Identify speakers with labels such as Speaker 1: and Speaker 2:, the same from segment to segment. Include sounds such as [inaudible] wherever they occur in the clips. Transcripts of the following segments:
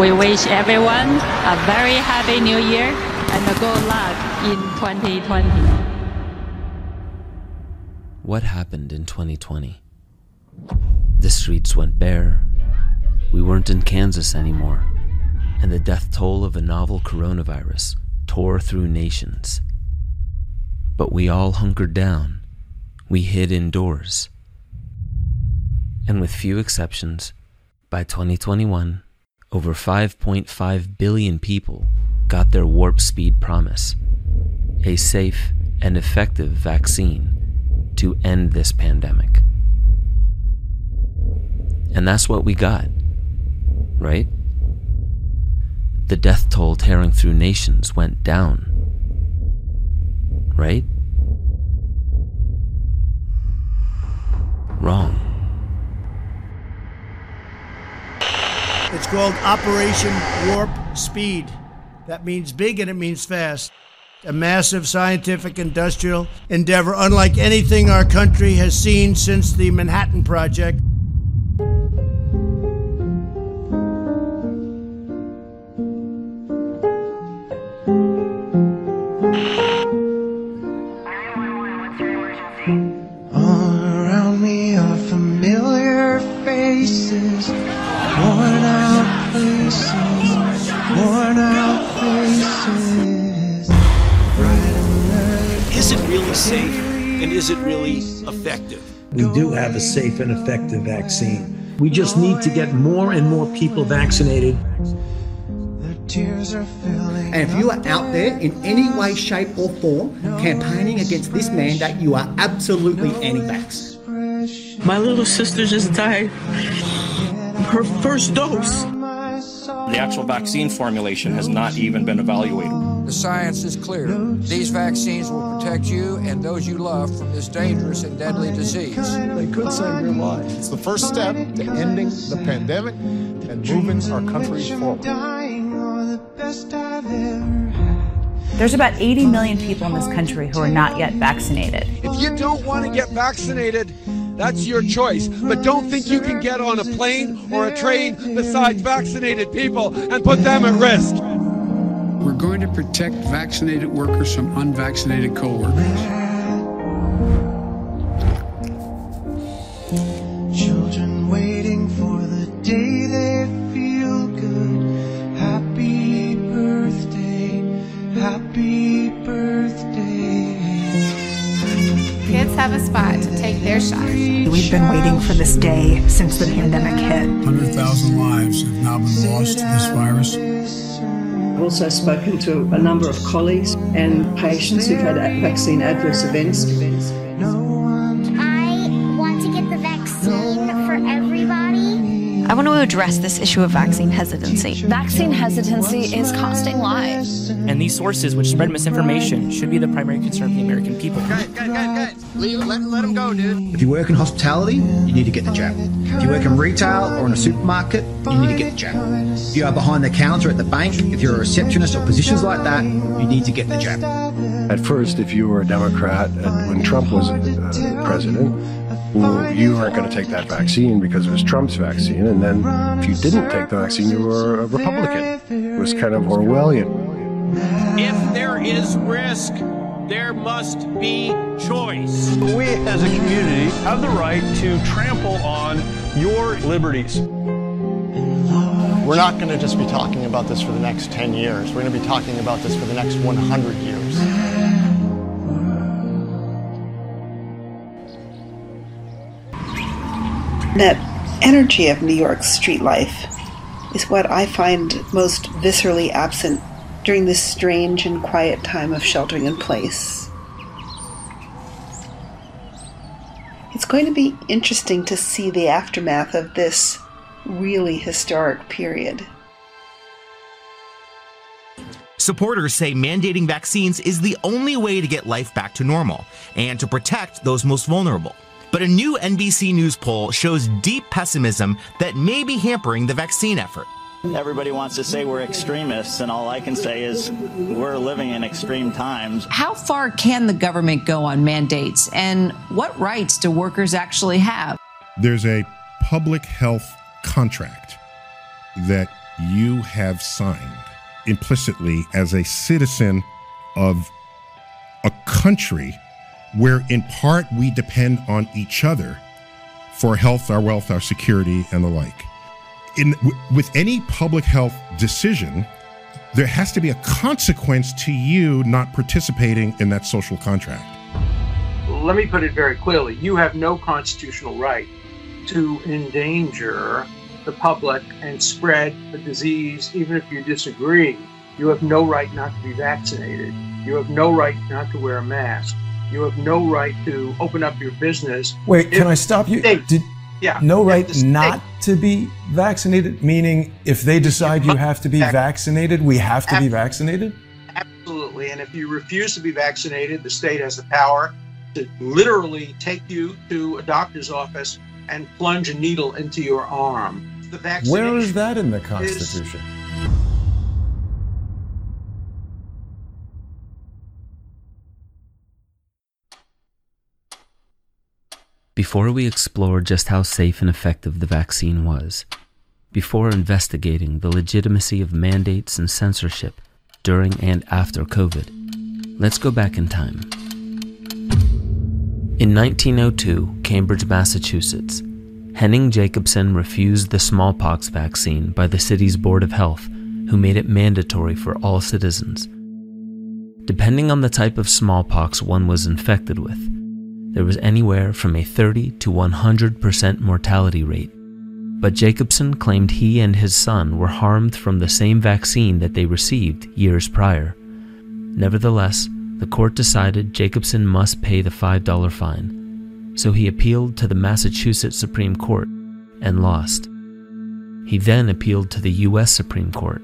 Speaker 1: We wish everyone a very happy new year and a good luck in 2020.
Speaker 2: What happened in 2020? The streets went bare. We weren't in Kansas anymore. And the death toll of a novel coronavirus tore through nations. But we all hunkered down. We hid indoors. And with few exceptions, by 2021, over 5.5 billion people got their warp speed promise a safe and effective vaccine to end this pandemic. And that's what we got, right? The death toll tearing through nations went down, right? Wrong.
Speaker 3: It's called Operation Warp Speed. That means big and it means fast. A massive scientific industrial endeavor, unlike anything our country has seen since the Manhattan Project.
Speaker 4: And is it really effective?
Speaker 5: We do have a safe and effective vaccine. We just need to get more and more people vaccinated.
Speaker 6: Tears are filling.
Speaker 7: And if you are out there in any way, shape, or form campaigning against this mandate, you are absolutely anti vax.
Speaker 8: My little sister just died. Her first dose.
Speaker 9: The actual vaccine formulation has not even been evaluated.
Speaker 10: The science is clear. These vaccines will protect you and those you love from this dangerous and deadly disease.
Speaker 11: They could save your life. It's the first step to ending the pandemic and moving our country forward.
Speaker 12: There's about 80 million people in this country who are not yet vaccinated.
Speaker 13: If you don't want to get vaccinated, that's your choice. But don't think you can get on a plane or a train besides vaccinated people and put them at risk.
Speaker 14: We're going to protect vaccinated workers from unvaccinated coworkers.
Speaker 6: Children waiting for the day they feel good. Happy birthday, happy birthday.
Speaker 15: Kids have a spot to take their shot.
Speaker 16: We've been waiting for this day since the pandemic hit.
Speaker 14: 100,000 lives have now been lost to this virus.
Speaker 17: I've also spoken to a number of colleagues and patients who've had vaccine adverse events.
Speaker 18: I want to get the vaccine for everybody.
Speaker 19: I want to address this issue of vaccine hesitancy.
Speaker 20: Vaccine hesitancy is costing lives.
Speaker 21: And these sources which spread misinformation should be the primary concern of the American people.
Speaker 22: Guys, guys, guys, guys. Leave it, let, let them go, dude.
Speaker 23: If you work in hospitality, you need to get the jab. If you work in retail or in a supermarket, you need to get the jab. If you are behind the counter at the bank, if you're a receptionist or positions like that, you need to get the jab.
Speaker 24: At first, if you were a Democrat and when Trump was uh, president, well, you weren't going to take that vaccine because it was Trump's vaccine. And then if you didn't take the vaccine, you were a Republican. It was kind of Orwellian.
Speaker 4: If there is risk, there must be choice.
Speaker 25: We as a community have the right to trample on your liberties.
Speaker 11: We're not going to just be talking about this for the next 10 years. We're going to be talking about this for the next 100 years.
Speaker 26: That energy of New York's street life is what I find most viscerally absent during this strange and quiet time of sheltering in place. It's going to be interesting to see the aftermath of this really historic period.
Speaker 27: Supporters say mandating vaccines is the only way to get life back to normal and to protect those most vulnerable. But a new NBC News poll shows deep pessimism that may be hampering the vaccine effort.
Speaker 28: Everybody wants to say we're extremists, and all I can say is we're living in extreme times.
Speaker 29: How far can the government go on mandates, and what rights do workers actually have?
Speaker 30: There's a public health contract that
Speaker 31: you have signed implicitly as a citizen of a country where, in part, we depend on each other for health, our wealth, our security, and the like. In, w- with any public health decision, there has to be a consequence to you not participating in that social contract.
Speaker 32: Let me put it very clearly you have no constitutional right to endanger the public and spread the disease, even if you disagree. You have no right not to be vaccinated. You have no right not to wear a mask. You have no right to open up your business.
Speaker 33: Wait,
Speaker 32: if
Speaker 33: can I stop you? Did,
Speaker 32: yeah.
Speaker 33: no right not to be vaccinated, meaning if they decide you have to be vaccinated, we have to be vaccinated?
Speaker 32: Absolutely. And if you refuse to be vaccinated, the state has the power to literally take you to a doctor's office and plunge a needle into your arm. The vaccination
Speaker 33: Where is that in the
Speaker 32: is-
Speaker 2: Before we explore just how safe and effective the vaccine was, before investigating the legitimacy of mandates and censorship during and after COVID, let's go back in time. In 1902, Cambridge, Massachusetts, Henning Jacobson refused the smallpox vaccine by the city's Board of Health, who made it mandatory for all citizens. Depending on the type of smallpox one was infected with, there was anywhere from a 30 to 100% mortality rate. But Jacobson claimed he and his son were harmed from the same vaccine that they received years prior. Nevertheless, the court decided Jacobson must pay the $5 fine, so he appealed to the Massachusetts Supreme Court and lost. He then appealed to the U.S. Supreme Court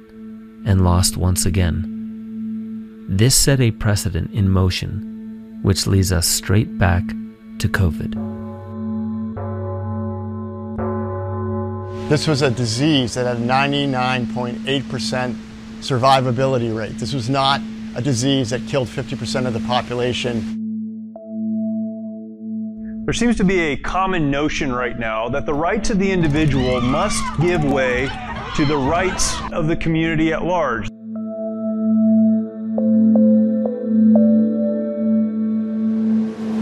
Speaker 2: and lost once again. This set a precedent in motion, which leads us straight back to COVID.
Speaker 11: This was a disease that had a 99.8% survivability rate. This was not a disease that killed 50% of the population.
Speaker 25: There seems to be a common notion right now that the rights of the individual must give way to the rights of the community at large.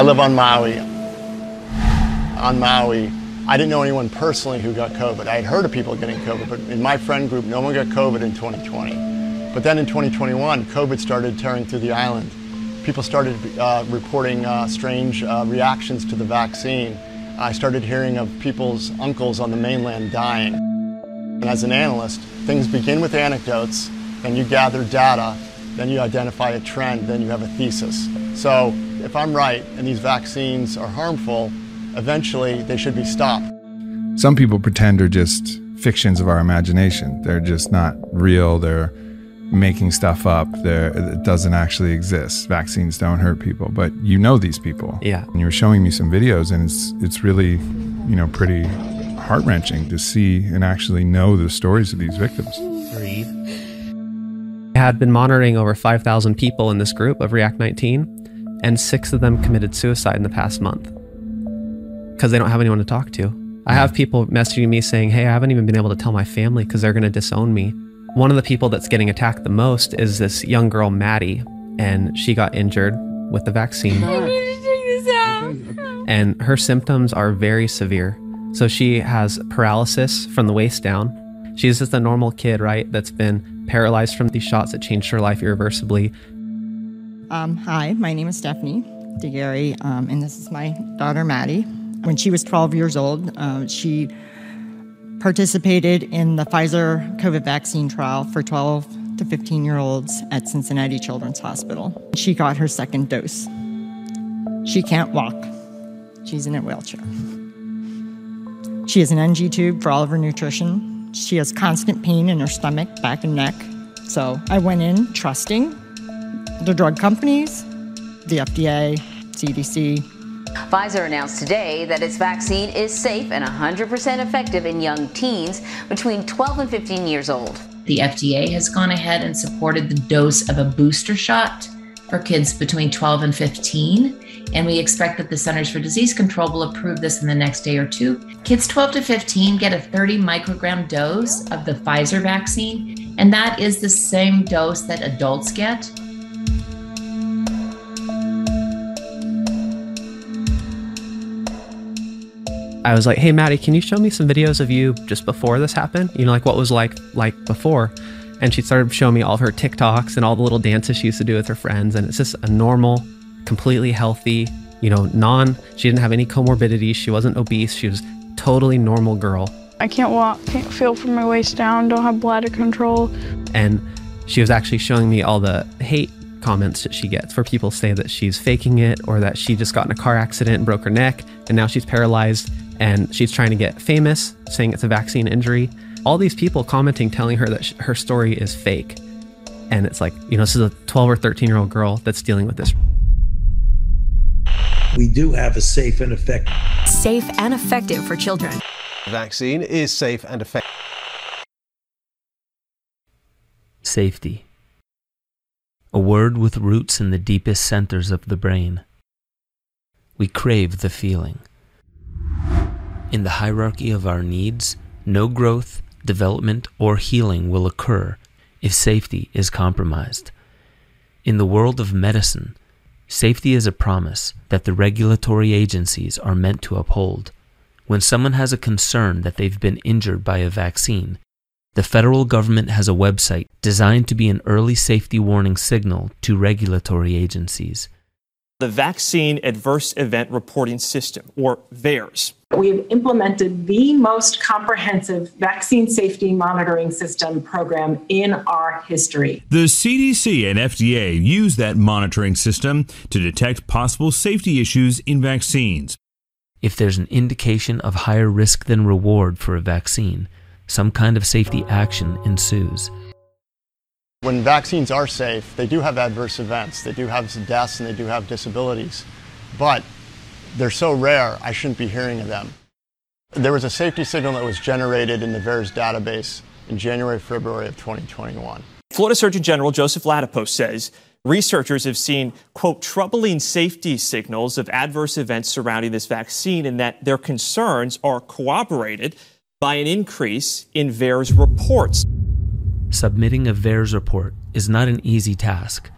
Speaker 11: Live on Maui. On Maui, I didn't know anyone personally who got COVID. I had heard of people getting COVID, but in my friend group, no one got COVID in 2020. But then in 2021, COVID started tearing through the island. People started uh, reporting uh, strange uh, reactions to the vaccine. I started hearing of people's uncles on the mainland dying. And as an analyst, things begin with anecdotes, then you gather data, then you identify a trend, then you have a thesis. So if I'm right and these vaccines are harmful, eventually they should be stopped.
Speaker 34: Some people pretend are just fictions of our imagination. They're just not real. They're making stuff up. They're, it doesn't actually exist. Vaccines don't hurt people, but you know these people.
Speaker 35: Yeah.
Speaker 34: And you were showing me some videos, and it's it's really, you know, pretty heart wrenching to see and actually know the stories of these victims.
Speaker 35: Breathe. I had been monitoring over 5,000 people in this group of React 19, and six of them committed suicide in the past month because they don't have anyone to talk to. I have people messaging me saying, Hey, I haven't even been able to tell my family because they're going to disown me. One of the people that's getting attacked the most is this young girl, Maddie, and she got injured with the vaccine. And her symptoms are very severe. So she has paralysis from the waist down. She's just a normal kid, right? That's been paralyzed from these shots that changed her life irreversibly.
Speaker 36: Um, hi, my name is Stephanie de Garay, um, and this is my daughter Maddie. When she was 12 years old, uh, she participated in the Pfizer COVID vaccine trial for 12 to 15 year olds at Cincinnati Children's Hospital. She got her second dose. She can't walk, she's in a wheelchair. She has an NG tube for all of her nutrition. She has constant pain in her stomach, back, and neck. So I went in trusting the drug companies, the FDA, CDC.
Speaker 37: Pfizer announced today that its vaccine is safe and 100% effective in young teens between 12 and 15 years old.
Speaker 38: The FDA has gone ahead and supported the dose of a booster shot for kids between 12 and 15 and we expect that the Centers for Disease Control will approve this in the next day or two. Kids 12 to 15 get a 30 microgram dose of the Pfizer vaccine, and that is the same dose that adults get.
Speaker 35: I was like, "Hey, Maddie, can you show me some videos of you just before this happened? You know, like what was like like before?" And she started showing me all of her TikToks and all the little dances she used to do with her friends, and it's just a normal, completely healthy, you know, non. She didn't have any comorbidities. She wasn't obese. She was totally normal girl.
Speaker 39: I can't walk, can't feel from my waist down, don't have bladder control.
Speaker 35: And she was actually showing me all the hate comments that she gets where people say that she's faking it or that she just got in a car accident and broke her neck and now she's paralyzed and she's trying to get famous, saying it's a vaccine injury. All these people commenting, telling her that sh- her story is fake. And it's like, you know, this is a 12 or 13 year old girl that's dealing with this.
Speaker 40: We do have a safe and effective.
Speaker 41: Safe and effective for children.
Speaker 42: The vaccine is safe and effective.
Speaker 2: Safety. A word with roots in the deepest centers of the brain. We crave the feeling. In the hierarchy of our needs, no growth, development, or healing will occur if safety is compromised. In the world of medicine, safety is a promise that the regulatory agencies are meant to uphold. When someone has a concern that they've been injured by a vaccine, the federal government has a website designed to be an early safety warning signal to regulatory agencies.
Speaker 43: The Vaccine Adverse Event Reporting System, or VAERS.
Speaker 44: We have implemented the most comprehensive vaccine safety monitoring system program in our history.
Speaker 1: The CDC and FDA use that monitoring system to detect possible safety issues in vaccines.
Speaker 2: If there's an indication of higher risk than reward for a vaccine, some kind of safety action ensues.
Speaker 11: When vaccines are safe, they do have adverse events, they do have deaths, and they do have disabilities. But they're so rare, I shouldn't be hearing of them. There was a safety signal that was generated in the VAERS database in January, February of 2021.
Speaker 43: Florida Surgeon General Joseph Ladapo says researchers have seen, quote, troubling safety signals of adverse events surrounding this vaccine and that their concerns are corroborated by an increase in VAERS reports.
Speaker 2: Submitting a VAERS report is not an easy task,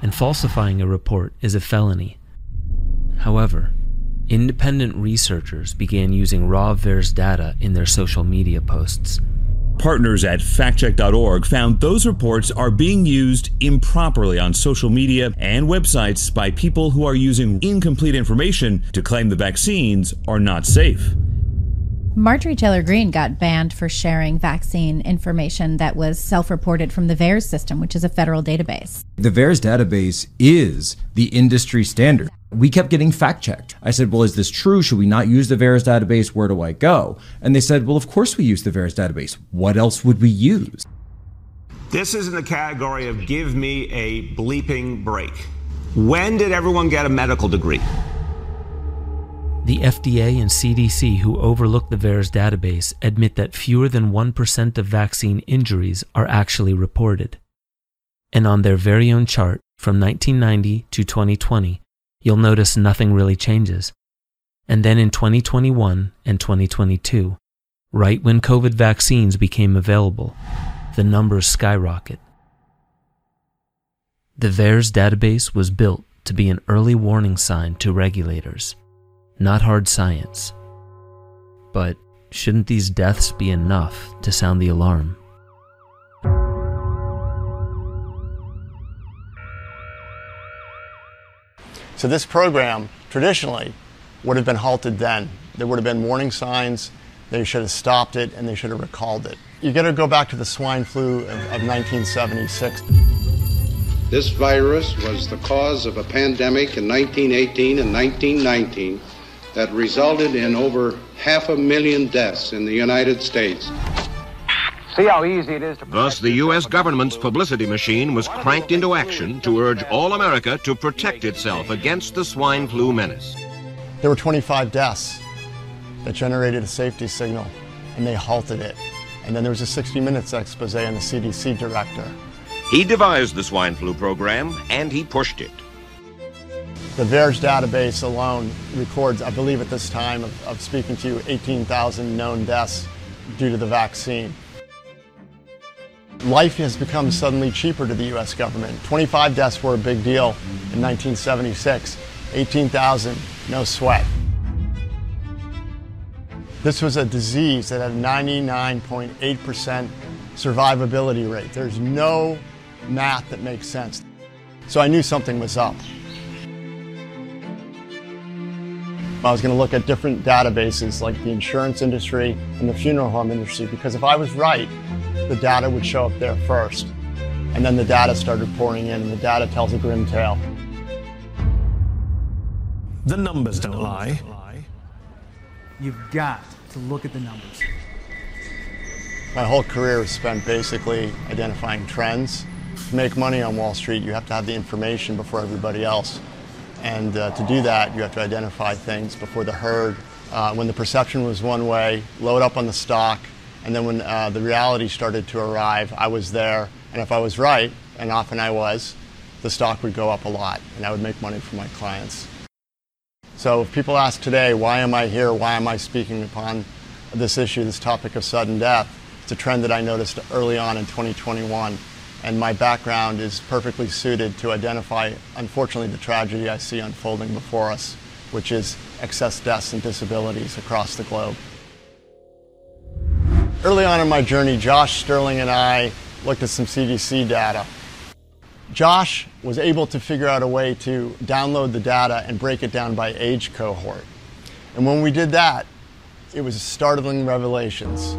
Speaker 2: and falsifying a report is a felony. However, independent researchers began using raw VAERS data in their social media posts.
Speaker 1: Partners at factcheck.org found those reports are being used improperly on social media and websites by people who are using incomplete information to claim the vaccines are not safe.
Speaker 45: Marjorie Taylor Greene got banned for sharing vaccine information that was self reported from the VAERS system, which is a federal database.
Speaker 46: The VAERS database is the industry standard. We kept getting fact checked. I said, Well, is this true? Should we not use the VAERS database? Where do I go? And they said, Well, of course we use the VAERS database. What else would we use?
Speaker 47: This is in the category of give me a bleeping break. When did everyone get a medical degree?
Speaker 2: The FDA and CDC, who overlook the VAERS database, admit that fewer than 1% of vaccine injuries are actually reported. And on their very own chart from 1990 to 2020, you'll notice nothing really changes. And then in 2021 and 2022, right when COVID vaccines became available, the numbers skyrocket. The VAERS database was built to be an early warning sign to regulators not hard science. But shouldn't these deaths be enough to sound the alarm?
Speaker 11: So, this program traditionally would have been halted then. There would have been warning signs, they should have stopped it, and they should have recalled it. You got to go back to the swine flu of, of 1976.
Speaker 28: This virus was the cause of a pandemic in 1918 and 1919 that resulted in over half a million deaths in the United States.
Speaker 48: See how easy it is to.
Speaker 49: Thus, the U.S. government's publicity machine was cranked into action to urge all America to protect itself against the swine flu menace.
Speaker 11: There were 25 deaths that generated a safety signal, and they halted it. And then there was a 60 Minutes expose on the CDC director.
Speaker 49: He devised the swine flu program, and he pushed it.
Speaker 11: The VAERS database alone records, I believe at this time of, of speaking to you, 18,000 known deaths due to the vaccine. Life has become suddenly cheaper to the U.S. government. 25 deaths were a big deal in 1976. 18,000, no sweat. This was a disease that had a 99.8% survivability rate. There's no math that makes sense. So I knew something was up. I was going to look at different databases like the insurance industry and the funeral home industry because if I was right, the data would show up there first. And then the data started pouring in, and the data tells a grim tale.
Speaker 50: The numbers don't lie.
Speaker 51: You've got to look at the numbers.
Speaker 11: My whole career is spent basically identifying trends. To make money on Wall Street, you have to have the information before everybody else. And uh, to do that, you have to identify things before the herd. Uh, when the perception was one way, load up on the stock, and then when uh, the reality started to arrive, I was there. And if I was right, and often I was, the stock would go up a lot, and I would make money for my clients. So if people ask today, why am I here? Why am I speaking upon this issue, this topic of sudden death? It's a trend that I noticed early on in 2021. And my background is perfectly suited to identify, unfortunately, the tragedy I see unfolding before us, which is excess deaths and disabilities across the globe. Early on in my journey, Josh Stirling and I looked at some CDC data. Josh was able to figure out a way to download the data and break it down by age cohort. And when we did that, it was startling revelations.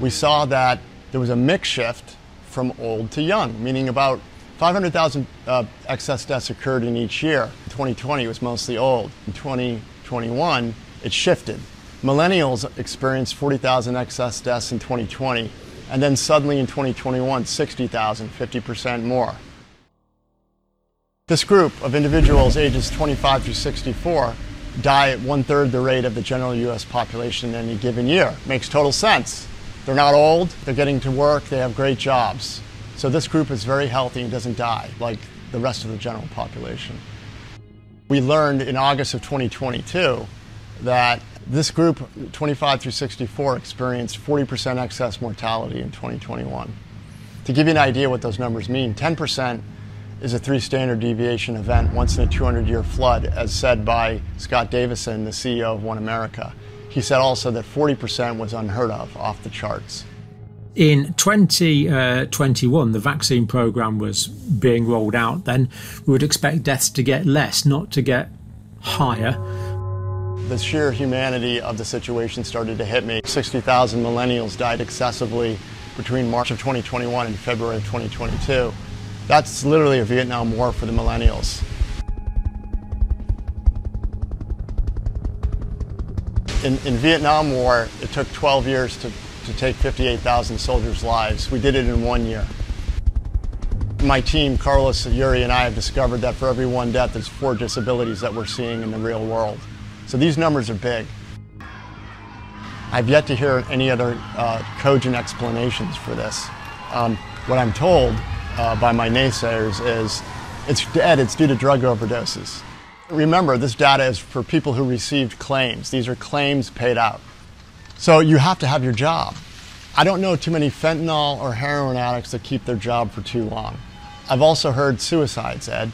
Speaker 11: We saw that there was a mix shift from old to young, meaning about 500,000 uh, excess deaths occurred in each year. In 2020, was mostly old. In 2021, it shifted. Millennials experienced 40,000 excess deaths in 2020, and then suddenly in 2021, 60,000, 50% more. This group of individuals ages 25 through 64 die at one third the rate of the general U.S. population in any given year. Makes total sense. They're not old, they're getting to work, they have great jobs. So this group is very healthy and doesn't die like the rest of the general population. We learned in August of 2022 that this group, 25 through 64, experienced 40% excess mortality in 2021. To give you an idea what those numbers mean, 10% is a three standard deviation event once in a 200 year flood, as said by Scott Davison, the CEO of One America. He said also that 40% was unheard of, off the charts.
Speaker 52: In 2021, uh, the vaccine program was being rolled out. Then we would expect deaths to get less, not to get higher
Speaker 11: the sheer humanity of the situation started to hit me. 60,000 millennials died excessively between March of 2021 and February of 2022. That's literally a Vietnam War for the millennials. In, in Vietnam War, it took 12 years to, to take 58,000 soldiers' lives. We did it in one year. My team, Carlos, Yuri, and I have discovered that for every one death, there's four disabilities that we're seeing in the real world. So these numbers are big. I've yet to hear any other uh, cogent explanations for this. Um, what I'm told uh, by my naysayers is it's dead, it's due to drug overdoses. Remember, this data is for people who received claims. These are claims paid out. So you have to have your job. I don't know too many fentanyl or heroin addicts that keep their job for too long. I've also heard suicides, Ed.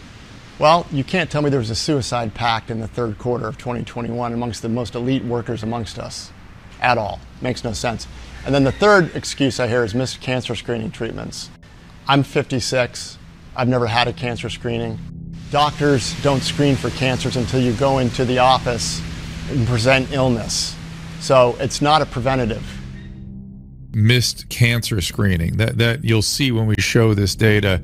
Speaker 11: Well, you can't tell me there was a suicide pact in the third quarter of 2021 amongst the most elite workers amongst us at all. Makes no sense. And then the third excuse I hear is missed cancer screening treatments. I'm 56. I've never had a cancer screening. Doctors don't screen for cancers until you go into the office and present illness. So it's not a preventative.
Speaker 53: Missed cancer screening. That that you'll see when we show this data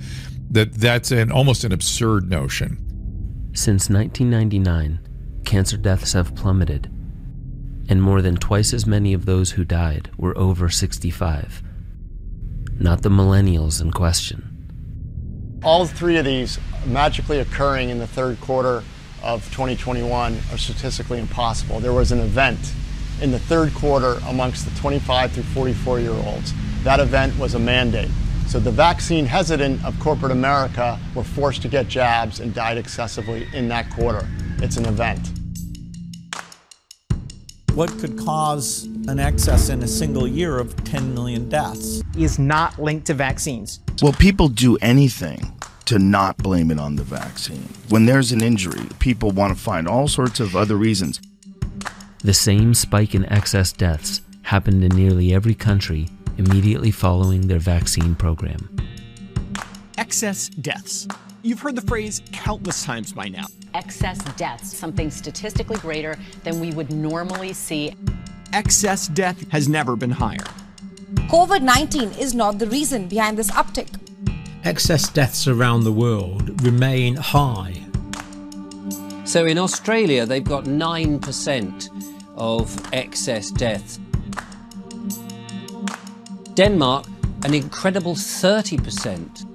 Speaker 53: that that's an almost an absurd notion.
Speaker 2: Since 1999, cancer deaths have plummeted, and more than twice as many of those who died were over 65. Not the millennials in question.
Speaker 11: All three of these magically occurring in the third quarter of 2021 are statistically impossible. There was an event in the third quarter amongst the 25 through 44 year olds. That event was a mandate. So the vaccine hesitant of corporate America were forced to get jabs and died excessively in that quarter. It's an event.
Speaker 54: What could cause an excess in a single year of 10 million deaths?
Speaker 55: Is not linked to vaccines.
Speaker 56: Well, people do anything to not blame it on the vaccine? When there's an injury, people want to find all sorts of other reasons.
Speaker 2: The same spike in excess deaths happened in nearly every country immediately following their vaccine program.
Speaker 57: Excess deaths. You've heard the phrase countless times by now.
Speaker 58: Excess deaths, something statistically greater than we would normally see.
Speaker 57: Excess death has never been higher.
Speaker 59: COVID 19 is not the reason behind this uptick.
Speaker 52: Excess deaths around the world remain high.
Speaker 60: So in Australia, they've got 9% of excess deaths. Denmark, an incredible 30%.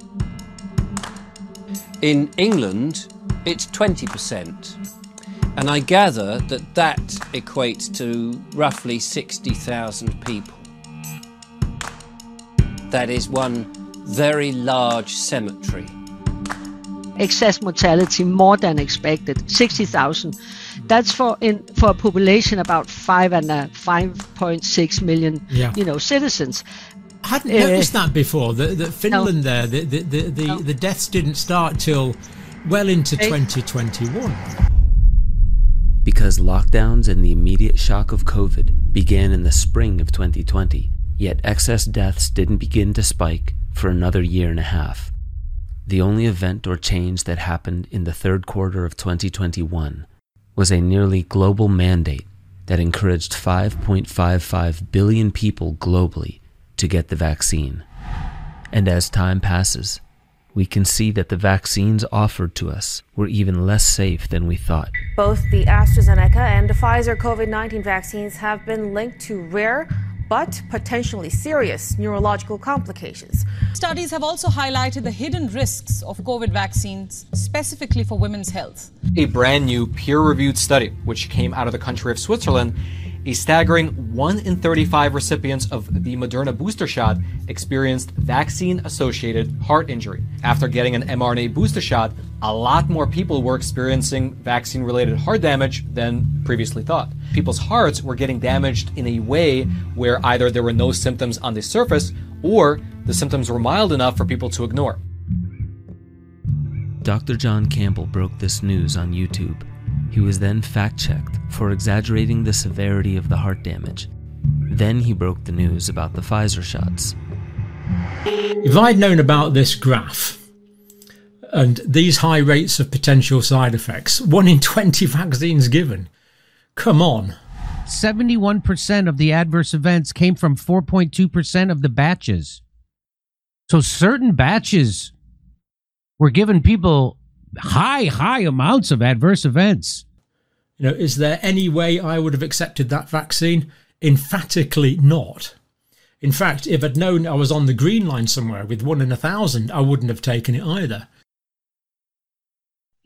Speaker 60: In England, it's 20%. And I gather that that equates to roughly 60,000 people. That is one very large cemetery.
Speaker 61: Excess mortality more than expected, 60,000. That's for in for a population about five and a 5.6 million,
Speaker 52: Yeah.
Speaker 61: you know, citizens.
Speaker 52: I hadn't
Speaker 61: Uh,
Speaker 52: noticed that before. That, that Finland there, the the, the, the, the deaths didn't start till well into 2021.
Speaker 2: Because lockdowns and the immediate shock of COVID began in the spring of 2020, yet excess deaths didn't begin to spike for another year and a half. The only event or change that happened in the third quarter of 2021 was a nearly global mandate that encouraged 5.55 billion people globally to get the vaccine. And as time passes, we can see that the vaccines offered to us were even less safe than we thought.
Speaker 62: Both the AstraZeneca and the Pfizer COVID 19 vaccines have been linked to rare but potentially serious neurological complications.
Speaker 63: Studies have also highlighted the hidden risks of COVID vaccines, specifically for women's health.
Speaker 64: a brand new peer reviewed study, which came out of the country of Switzerland, a staggering 1 in 35 recipients of the Moderna booster shot experienced vaccine associated heart injury. After getting an mRNA booster shot, a lot more people were experiencing vaccine related heart damage than previously thought. People's hearts were getting damaged in a way where either there were no symptoms on the surface or the symptoms were mild enough for people to ignore.
Speaker 2: Dr. John Campbell broke this news on YouTube. He was then fact checked for exaggerating the severity of the heart damage. Then he broke the news about the Pfizer shots.
Speaker 52: If I'd known about this graph and these high rates of potential side effects, one in 20 [laughs] vaccines given, come on.
Speaker 64: 71% of the adverse events came from 4.2% of the batches. So certain batches were giving people high, high amounts of adverse events.
Speaker 52: You know, is there any way I would have accepted that vaccine? Emphatically not. In fact, if I'd known I was on the green line somewhere with one in a thousand, I wouldn't have taken it either.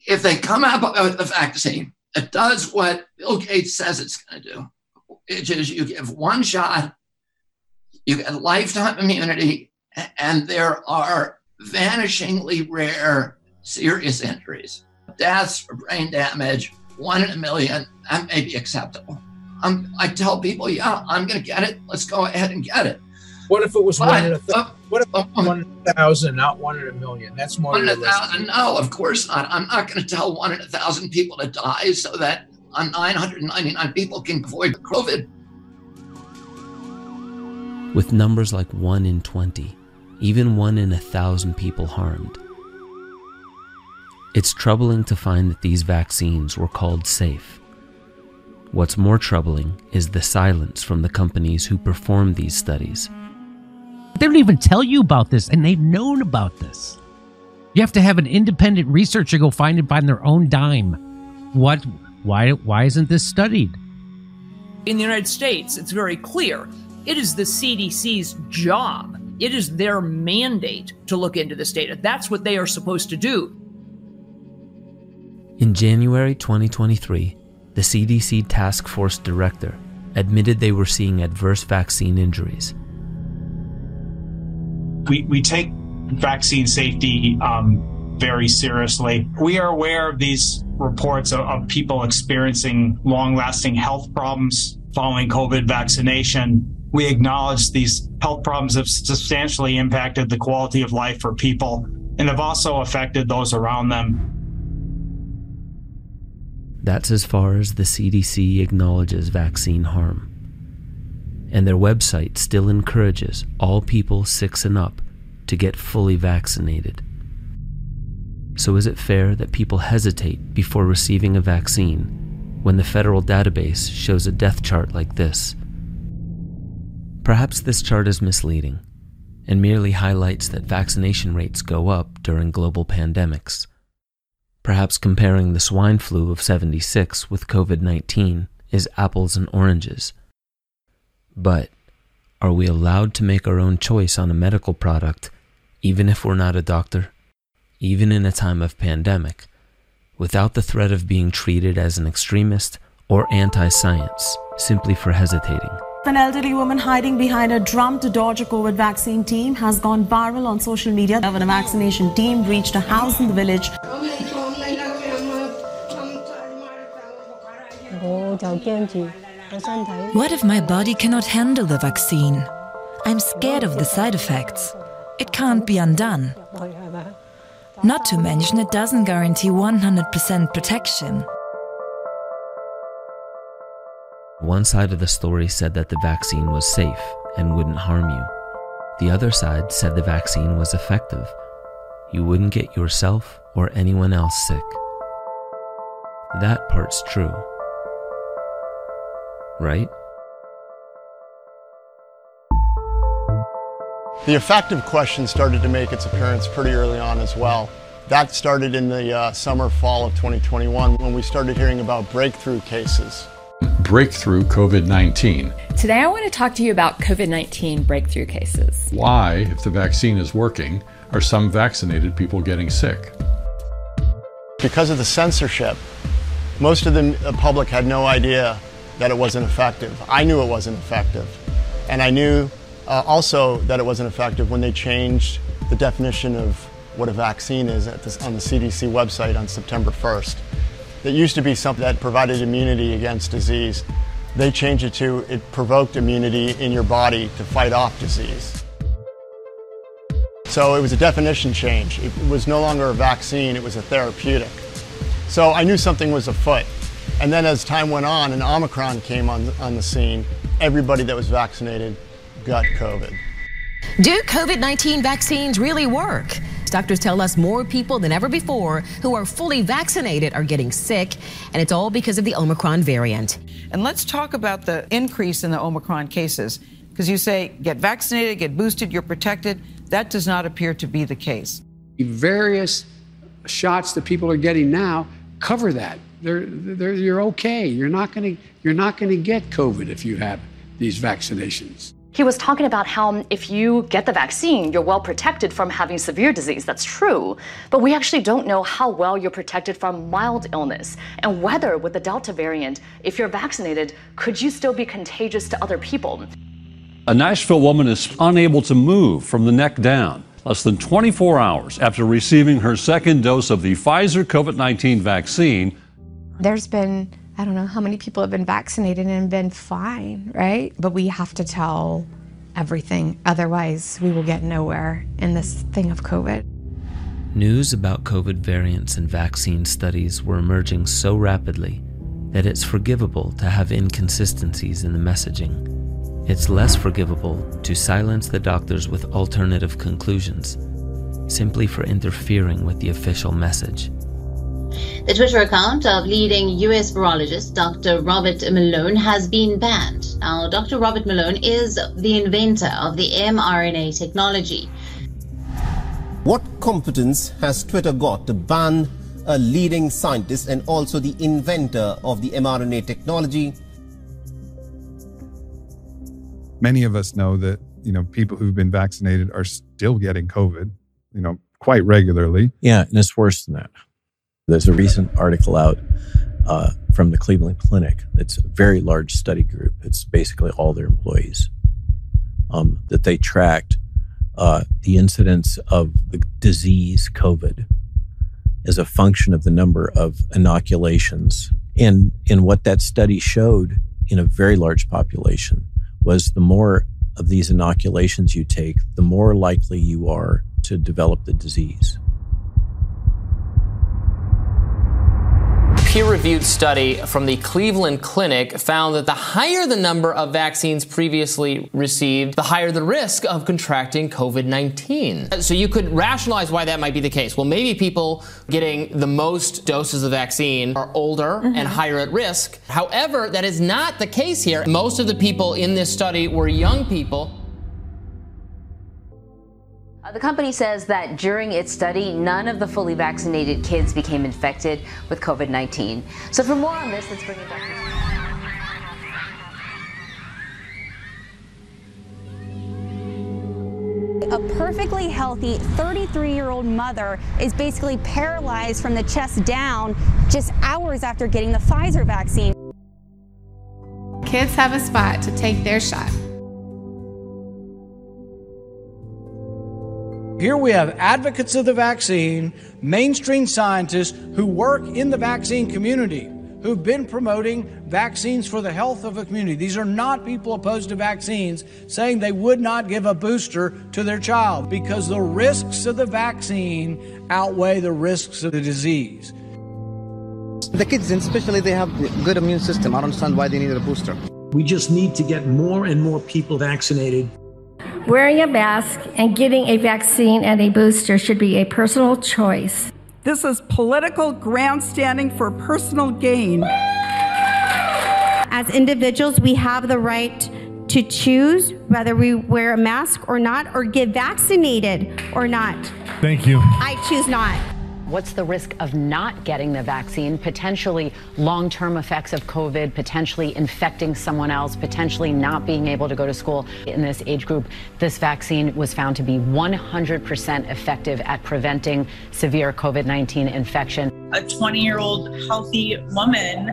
Speaker 65: if they come out with the vaccine, it does what Bill Gates says it's going to do, which is you give one shot, you get lifetime immunity, and there are vanishingly rare serious injuries. Deaths or brain damage, one in a million, that may be acceptable. I'm, I tell people, yeah, I'm going to get it. Let's go ahead and get it.
Speaker 66: What if it was
Speaker 65: But,
Speaker 66: one in a th-
Speaker 65: uh,
Speaker 66: what if it was one in a thousand, not one in a million? That's more
Speaker 65: One in a thousand? No, of course not. I'm not going to tell one in a thousand people to die so that uh, 999 people can avoid COVID.
Speaker 2: With numbers like 1 in 20, even 1 in a thousand people harmed. It's troubling to find that these vaccines were called safe. What's more troubling is the silence from the companies who performed these studies.
Speaker 64: They don't even tell you about this, and they've known about this. You have to have an independent researcher go find it by their own dime. What? Why? Why isn't this studied?
Speaker 65: In the United States, it's very clear. It is the CDC's job. It is their mandate to look into this data. That's what they are supposed to do.
Speaker 2: In January 2023, the CDC Task Force Director admitted they were seeing adverse vaccine injuries.
Speaker 66: We, we take
Speaker 1: vaccine safety um, very seriously. We are aware of these reports of, of people experiencing long lasting health problems following COVID vaccination. We acknowledge these health problems have substantially impacted the quality of life for people and have also affected those around them.
Speaker 2: That's as far as the CDC acknowledges vaccine harm. And their website still encourages all people six and up to get fully vaccinated. So, is it fair that people hesitate before receiving a vaccine when the federal database shows a death chart like this? Perhaps this chart is misleading and merely highlights that vaccination rates go up during global pandemics. Perhaps comparing the swine flu of 76 with COVID 19 is apples and oranges. But are we allowed to make our own choice on a medical product, even if we're not a doctor? even in a time of pandemic, without the threat of being treated as an extremist or anti science simply for hesitating.
Speaker 67: An elderly woman hiding behind a drum to dodge a COVID vaccine team has gone viral on social media when a vaccination team reached a house in the village.
Speaker 68: What if my body cannot handle the vaccine? I'm scared of the side effects. It can't be undone. Not to mention, it doesn't guarantee 100% protection.
Speaker 2: One side of the story said that the vaccine was safe and wouldn't harm you. The other side said the vaccine was effective. You wouldn't get yourself or anyone else sick. That part's true. Right?
Speaker 11: The effective question started to make its appearance pretty early on as well. That started in the uh, summer, fall of 2021 when we started hearing about breakthrough cases.
Speaker 69: Breakthrough COVID 19.
Speaker 70: Today, I want to talk to you about COVID 19 breakthrough cases.
Speaker 69: Why, if the vaccine is working, are some vaccinated people getting sick?
Speaker 11: Because of the censorship, most of the public had no idea that it wasn't effective. I knew it wasn't effective. And I knew uh, also, that it wasn't effective when they changed the definition of what a vaccine is this, on the CDC website on September 1st. It used to be something that provided immunity against disease. They changed it to it provoked immunity in your body to fight off disease. So it was a definition change. It was no longer a vaccine, it was a therapeutic. So I knew something was afoot. And then as time went on and Omicron came on, on the scene, everybody that was vaccinated got COVID.
Speaker 71: Do COVID 19 vaccines really work? Doctors tell us more people than ever before who are fully vaccinated are getting sick, and it's all because of the Omicron variant.
Speaker 72: And let's talk about the increase in the Omicron cases, because you say get vaccinated, get boosted, you're protected. That does not appear to be the case.
Speaker 73: The various shots that people are getting now cover that. They're, they're, you're okay. You're not going to you're not going to get COVID if you have these vaccinations.
Speaker 74: He was talking about how if you get the vaccine, you're well protected from having severe disease. That's true. But we actually don't know how well you're protected from mild illness and whether with the Delta variant, if you're vaccinated, could you still be contagious to other people?
Speaker 75: A Nashville woman is unable to move from the neck down less than 24 hours after receiving her second dose of the Pfizer COVID 19 vaccine.
Speaker 76: There's been I don't know how many people have been vaccinated and been fine, right? But we have to tell everything. Otherwise, we will get nowhere in this thing of COVID.
Speaker 2: News about COVID variants and vaccine studies were emerging so rapidly that it's forgivable to have inconsistencies in the messaging. It's less forgivable to silence the doctors with alternative conclusions, simply for interfering with the official message.
Speaker 77: The Twitter account of leading US virologist Dr. Robert Malone has been banned. Now, Dr. Robert Malone is the inventor of the mRNA technology.
Speaker 78: What competence has Twitter got to ban a leading scientist and also the inventor of the mRNA technology?
Speaker 34: Many of us know that, you know, people who've been vaccinated are still getting COVID, you know, quite regularly.
Speaker 79: Yeah, and it's worse than that. There's a recent article out uh, from the Cleveland Clinic. It's a very large study group. It's basically all their employees um, that they tracked uh, the incidence of the disease COVID as a function of the number of inoculations. And, and what that study showed in a very large population was the more of these inoculations you take, the more likely you are to develop the disease.
Speaker 80: Peer reviewed study from the Cleveland Clinic found that the higher the number of vaccines previously received, the higher the risk of contracting COVID 19. So you could rationalize why that might be the case. Well, maybe people getting the most doses of vaccine are older mm-hmm. and higher at risk. However, that is not the case here. Most of the people in this study were young people.
Speaker 81: Uh, the company says that during its study, none of the fully vaccinated kids became infected with COVID 19. So, for more on this, let's bring in Dr.
Speaker 68: A perfectly healthy 33 year old mother is basically paralyzed from the chest down just hours after getting the Pfizer vaccine.
Speaker 82: Kids have a spot to take their shot.
Speaker 83: Here we have advocates of the vaccine, mainstream scientists who work in the vaccine community, who've been promoting vaccines for the health of the community. These are not people opposed to vaccines saying they would not give a booster to their child because the risks of the vaccine outweigh the risks of the disease.
Speaker 84: The kids, especially, they have good immune system. I don't understand why they needed a booster.
Speaker 69: We just need to get more and more people vaccinated
Speaker 85: Wearing a mask and getting a vaccine and a booster should be a personal choice.
Speaker 86: This is political grandstanding for personal gain.
Speaker 85: As individuals, we have the right to choose whether we wear a mask or not, or get vaccinated or not.
Speaker 69: Thank you.
Speaker 85: I choose not.
Speaker 87: What's the risk of not getting the vaccine? Potentially long term effects of COVID, potentially infecting someone else, potentially not being able to go to school. In this age group, this vaccine was found to be 100% effective at preventing severe COVID 19 infection.
Speaker 88: A 20 year old healthy woman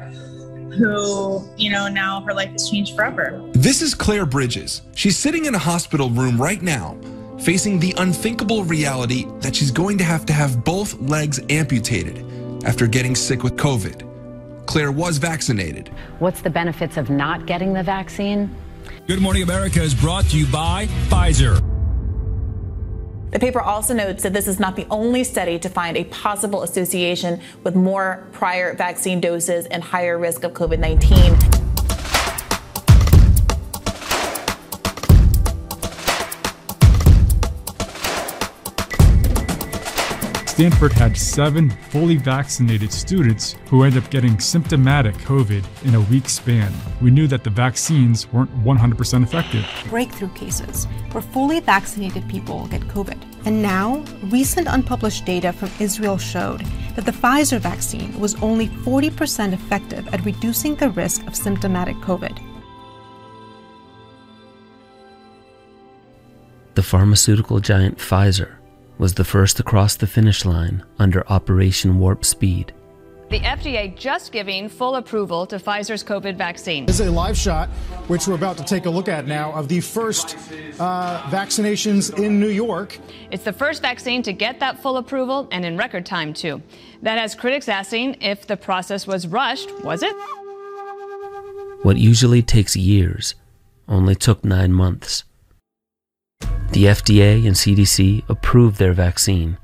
Speaker 88: who, you know, now her life has changed forever.
Speaker 86: This is Claire Bridges. She's sitting in a hospital room right now facing the unthinkable reality that she's going to have to have both legs amputated after getting sick with COVID. Claire was vaccinated.
Speaker 87: What's the benefits of not getting the vaccine?
Speaker 69: Good Morning America is brought to you by Pfizer.
Speaker 88: The paper also notes that this is not the only study to find a possible association with more prior vaccine doses and higher risk of COVID 19.
Speaker 89: Stanford had seven fully vaccinated students who ended up getting symptomatic COVID in a week span. We knew that the vaccines weren't 100% effective.
Speaker 90: Breakthrough cases where fully vaccinated people get COVID. And now, recent unpublished data from Israel showed that the Pfizer vaccine was only 40% effective at reducing the risk of symptomatic COVID.
Speaker 2: The pharmaceutical giant Pfizer was the first to cross the finish line under Operation Warp Speed.
Speaker 74: The FDA just giving full approval to Pfizer's COVID vaccine.
Speaker 91: This is a live shot, which we're about to take a look at now, of the first uh, vaccinations in New York.
Speaker 74: It's the first vaccine to get that full approval and in record time, too. That has critics asking if the process was rushed. Was it?
Speaker 2: What usually takes years only took nine months. The FDA and CDC approved their vaccine,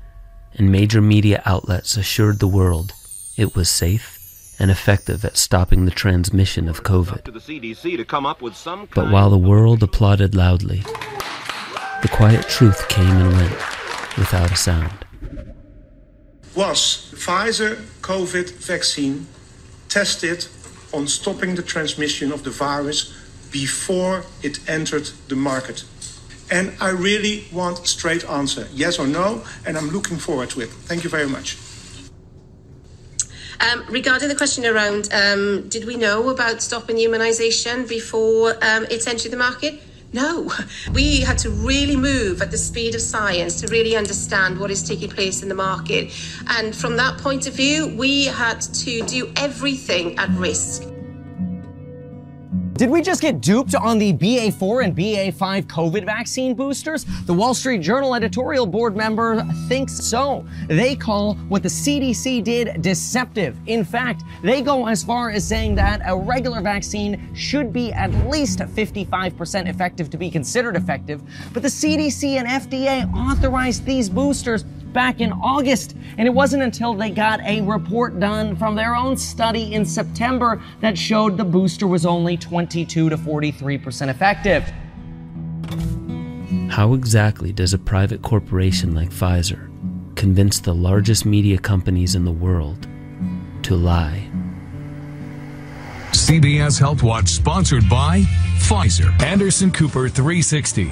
Speaker 2: and major media outlets assured the world it was safe and effective at stopping the transmission of COVID. But while the world applauded loudly, the quiet truth came and went without a sound.
Speaker 92: Was the Pfizer COVID vaccine tested on stopping the transmission of the virus before it entered the market? And I really want a straight answer, yes or no, and I'm looking forward to it. Thank you very much.
Speaker 93: Um, regarding the question around um, did we know about stopping immunisation before um, it entered the market? No. [laughs] We had to really move at the speed of science to really understand what is taking place in the market. And from that point of view, we had to do everything at risk.
Speaker 77: Did we just get duped on the BA4 and BA5 COVID vaccine boosters? The Wall Street Journal editorial board member thinks so. They call what the CDC did deceptive. In fact, they go as far as saying that a regular vaccine should be at least 55% effective to be considered effective. But the CDC and FDA authorized these boosters back in August. And it wasn't until they got a report done from their own study in September that showed the booster was only 22 to 43% effective.
Speaker 2: How exactly does a private corporation like Pfizer convince the largest media companies in the world to lie?
Speaker 69: CBS Health Watch sponsored by Pfizer. Anderson Cooper 360.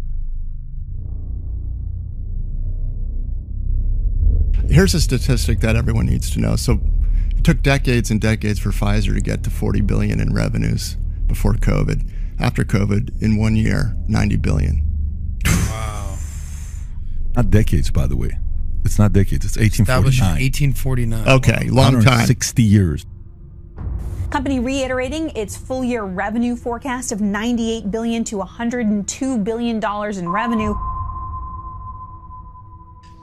Speaker 11: Here's a statistic that everyone needs to know. So it took decades and decades for Pfizer to get to 40 billion in revenues before COVID. After COVID, in one year, 90 billion.
Speaker 94: Wow. Not decades, by the way. It's not decades. It's 1849.
Speaker 95: 1849.
Speaker 11: Okay, long time.
Speaker 94: 60 years.
Speaker 96: Company reiterating its full year revenue forecast of 98 billion to 102 billion dollars in revenue.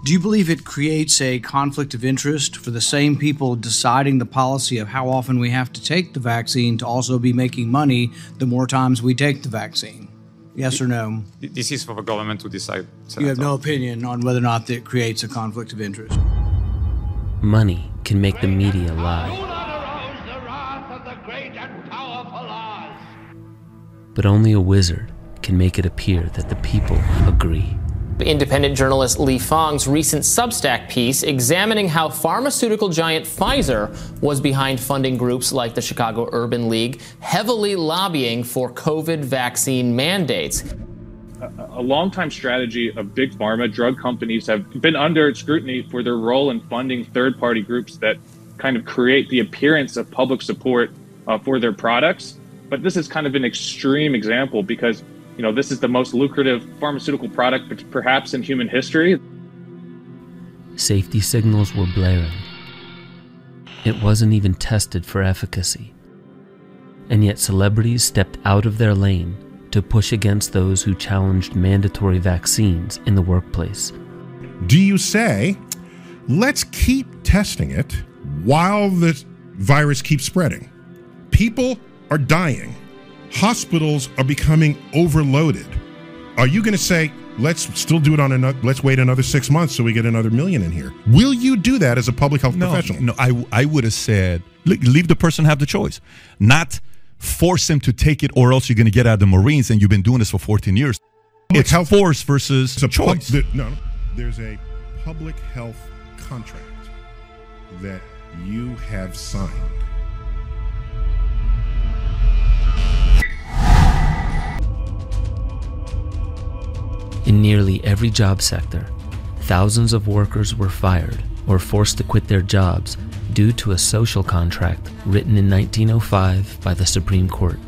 Speaker 97: Do you believe it creates a conflict of interest for the same people deciding the policy of how often we have to take the vaccine to also be making money the more times we take the vaccine? Yes or no?
Speaker 98: This is for the government to decide.
Speaker 97: You have no opinion on whether or not it creates a conflict of interest.
Speaker 2: Money can make the media lie. But only a wizard can make it appear that the people agree.
Speaker 80: Independent journalist Lee Fang's recent Substack piece examining how pharmaceutical giant Pfizer was behind funding groups like the Chicago Urban League, heavily lobbying for COVID vaccine mandates.
Speaker 99: A longtime strategy of big pharma drug companies have been under scrutiny for their role in funding third party groups that kind of create the appearance of public support uh, for their products. But this is kind of an extreme example because you know, this is the most lucrative pharmaceutical product perhaps in human history.
Speaker 2: Safety signals were blaring. It wasn't even tested for efficacy. And yet, celebrities stepped out of their lane to push against those who challenged mandatory vaccines in the workplace.
Speaker 30: Do you say, let's keep testing it while the virus keeps spreading? People are dying hospitals are becoming overloaded. Are you going to say, let's still do it on another, let's wait another six months so we get another million in here? Will you do that as a public health
Speaker 94: no,
Speaker 30: professional?
Speaker 94: No, I, I would have said, leave the person have the choice, not force him to take it or else you're going to get out of the Marines and you've been doing this for 14 years. It's health force versus it's a choice.
Speaker 30: Pub, no, there's a public health contract that you have signed
Speaker 2: In nearly every job sector, thousands of workers were fired or forced to quit their jobs due to a social contract written in 1905 by the Supreme Court.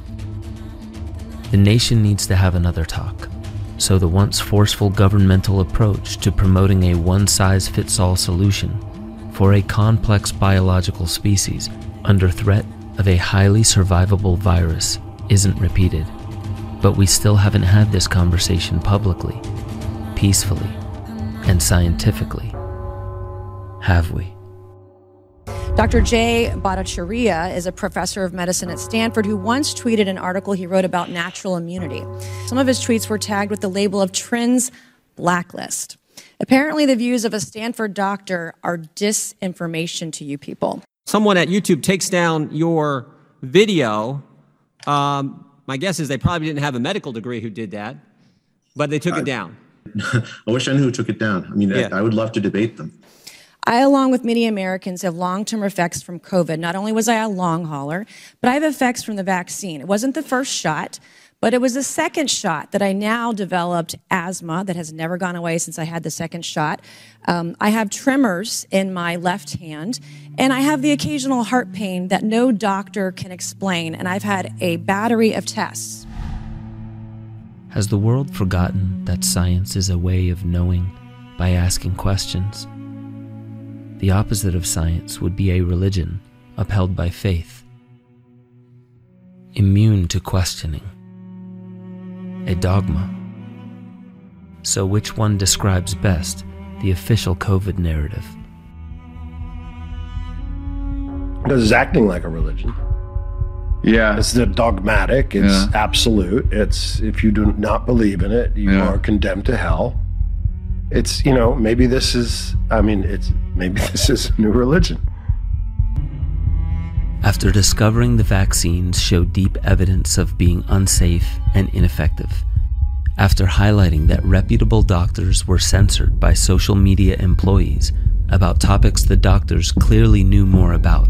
Speaker 2: The nation needs to have another talk, so the once forceful governmental approach to promoting a one size fits all solution for a complex biological species under threat of a highly survivable virus isn't repeated. But we still haven't had this conversation publicly, peacefully, and scientifically. Have we?
Speaker 100: Dr. Jay Bhattacharya is a professor of medicine at Stanford who once tweeted an article he wrote about natural immunity. Some of his tweets were tagged with the label of Trends Blacklist. Apparently, the views of a Stanford doctor are disinformation to you people.
Speaker 101: Someone at YouTube takes down your video
Speaker 102: Um, my guess is they probably didn't have a medical degree who did that, but they took it down. [laughs]
Speaker 103: I wish I knew who took it down. I mean,
Speaker 102: Yeah.
Speaker 103: I, I would love to debate them.
Speaker 100: I, along with many Americans, have long term effects from COVID. Not only was I a long hauler, but I have effects from the vaccine. It wasn't the first shot, but it was the second shot that I now developed asthma that has never gone away since I had the second shot. Um, I have tremors in my left hand, and I have the occasional heart pain that no doctor can explain. And I've had a battery of tests.
Speaker 2: Has the world forgotten that science is a way of knowing by asking questions? The opposite of science would be a religion upheld by faith, immune to questioning, a dogma. So, which one describes best the official COVID narrative?
Speaker 104: Because it's acting like a religion.
Speaker 69: Yeah.
Speaker 104: It's the dogmatic, it's
Speaker 69: Yeah.
Speaker 104: absolute. It's if you do not believe in it, you
Speaker 69: Yeah.
Speaker 104: are condemned to hell. It's, you know, maybe this is I mean, it's maybe [laughs] this is a new religion.
Speaker 2: After discovering the vaccines show deep evidence of being unsafe and ineffective, after highlighting that reputable doctors were censored by social media employees about topics the doctors clearly knew more about,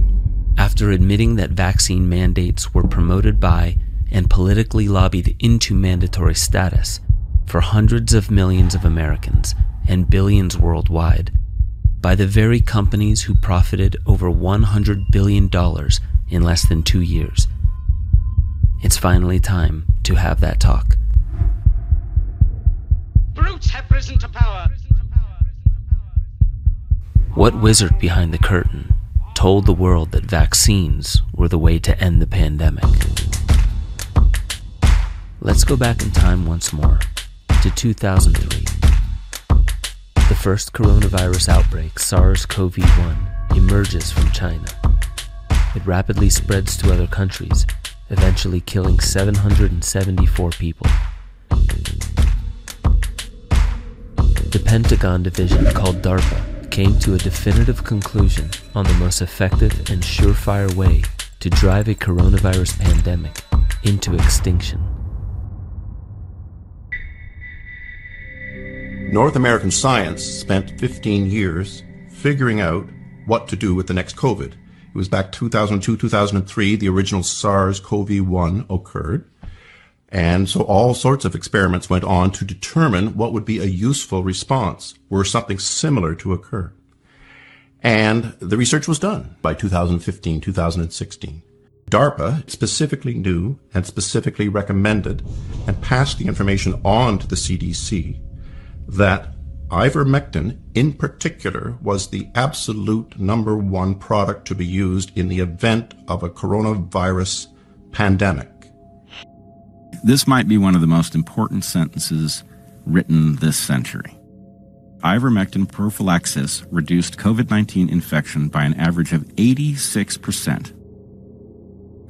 Speaker 2: after admitting that vaccine mandates were promoted by and politically lobbied into mandatory status for hundreds of millions of Americans and billions worldwide, by the very companies who profited over $100 billion in less than two years. It's finally time to have that talk.
Speaker 105: Brutes have risen to power.
Speaker 2: What wizard behind the curtain told the world that vaccines were the way to end the pandemic? Let's go back in time once more to 2003. The first coronavirus outbreak, SARS CoV 1, emerges from China. It rapidly spreads to other countries, eventually killing 774 people. The Pentagon division called DARPA came to a definitive conclusion on the most effective and surefire way to drive a coronavirus pandemic into extinction.
Speaker 106: North American science spent 15 years figuring out what to do with the next COVID. It was back 2002, 2003, the original SARS CoV 1 occurred. And so all sorts of experiments went on to determine what would be a useful response were something similar to occur. And the research was done by 2015, 2016. DARPA specifically knew and specifically recommended and passed the information on to the CDC that ivermectin in particular was the absolute number one product to be used in the event of a coronavirus pandemic.
Speaker 79: This might be one of the most important sentences written this century. Ivermectin prophylaxis reduced COVID 19 infection by an average of 86%.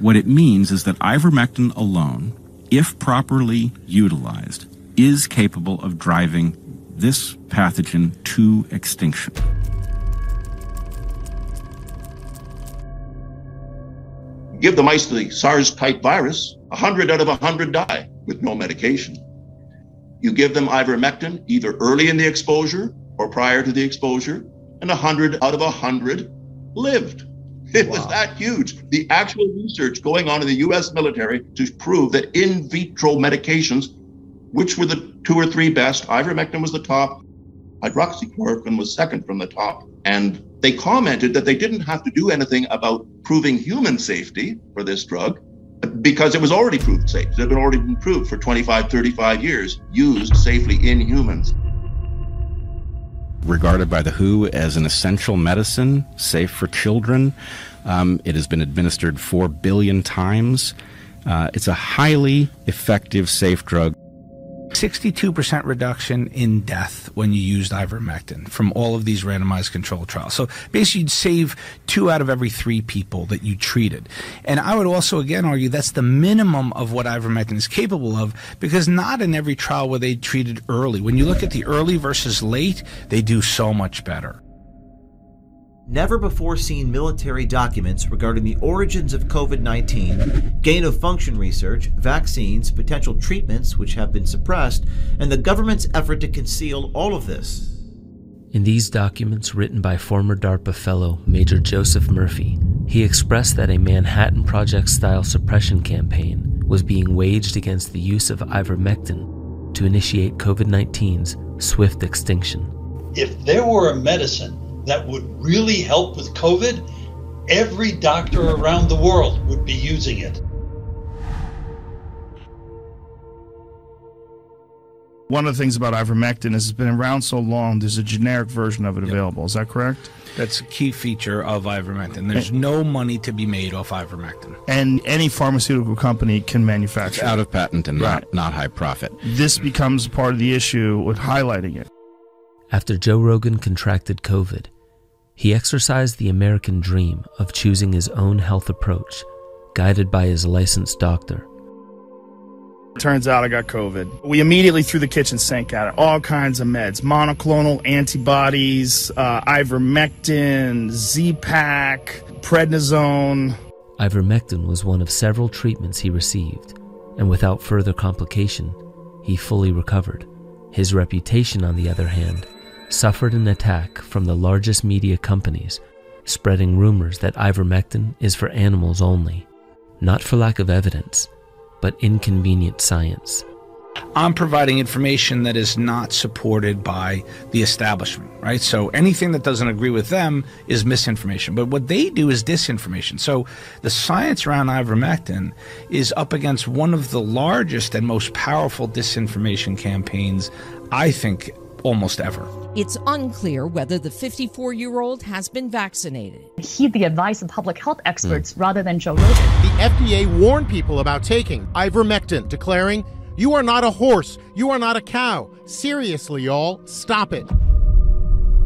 Speaker 79: What it means is that ivermectin alone, if properly utilized, is capable of driving this pathogen to extinction.
Speaker 106: Give the mice the SARS type virus, 100 out of 100 die with no medication. You give them ivermectin either early in the exposure or prior to the exposure, and 100 out of 100 lived. It was that huge. The actual research going on in the US military to prove that in vitro medications, which were the two or three best, ivermectin was the top, hydroxychloroquine was second from the top. And they commented that they didn't have to do anything about proving human safety for this drug because it was already proved safe. It had been already been proved for 25, 35 years, used safely in humans.
Speaker 79: regarded by the WHO as an essential medicine, safe for children. Um, it has been administered 4 billion times. Uh, it's a highly effective, safe drug.
Speaker 99: 62% reduction in death when you used ivermectin from all of these randomized control trials. So basically, you'd save two out of every three people that you treated. And I would also again argue that's the minimum of what ivermectin is capable of because not in every trial were they treated early. When you look at the early versus late, they do so much better.
Speaker 106: Never before seen military documents regarding the origins of COVID 19, gain of function research, vaccines, potential treatments which have been suppressed, and the government's effort to conceal all of this.
Speaker 2: In these documents written by former DARPA fellow Major Joseph Murphy, he expressed that a Manhattan Project style suppression campaign was being waged against the use of ivermectin to initiate COVID 19's swift extinction.
Speaker 107: If there were a medicine that would really help with COVID, every doctor around the world would be using it.
Speaker 108: One of the things about ivermectin is it's been around so long, there's a generic version of it available. Is that correct?
Speaker 99: That's a key feature of ivermectin. There's no money to be made off ivermectin.
Speaker 108: And any pharmaceutical company can manufacture
Speaker 109: It's out
Speaker 108: it.
Speaker 109: of patent and
Speaker 108: Right.
Speaker 109: not, not high profit.
Speaker 108: This becomes part of the issue with highlighting it.
Speaker 2: After Joe Rogan contracted COVID, he exercised the American dream of choosing his own health approach, guided by his licensed doctor.
Speaker 108: Turns out I got COVID. We immediately threw the kitchen sink at it. All kinds of meds monoclonal antibodies, uh, ivermectin, Z Pack, prednisone.
Speaker 2: Ivermectin was one of several treatments he received, and without further complication, he fully recovered. His reputation, on the other hand, suffered an attack from the largest media companies, spreading rumors that ivermectin is for animals only, not for lack of evidence, but inconvenient science.
Speaker 99: I'm providing information that is not supported by the establishment, right? So anything that doesn't agree with them is misinformation. But what they do is disinformation. So the science around ivermectin is up against one of the largest and most powerful disinformation campaigns, I think, almost ever.
Speaker 110: It's unclear whether the 54 year old has been vaccinated.
Speaker 111: heed the advice of public health hmm. experts rather than Joe Rogan.
Speaker 112: The FDA warned people about taking ivermectin, declaring, You are not a horse. You are not a cow. Seriously, y'all, stop it.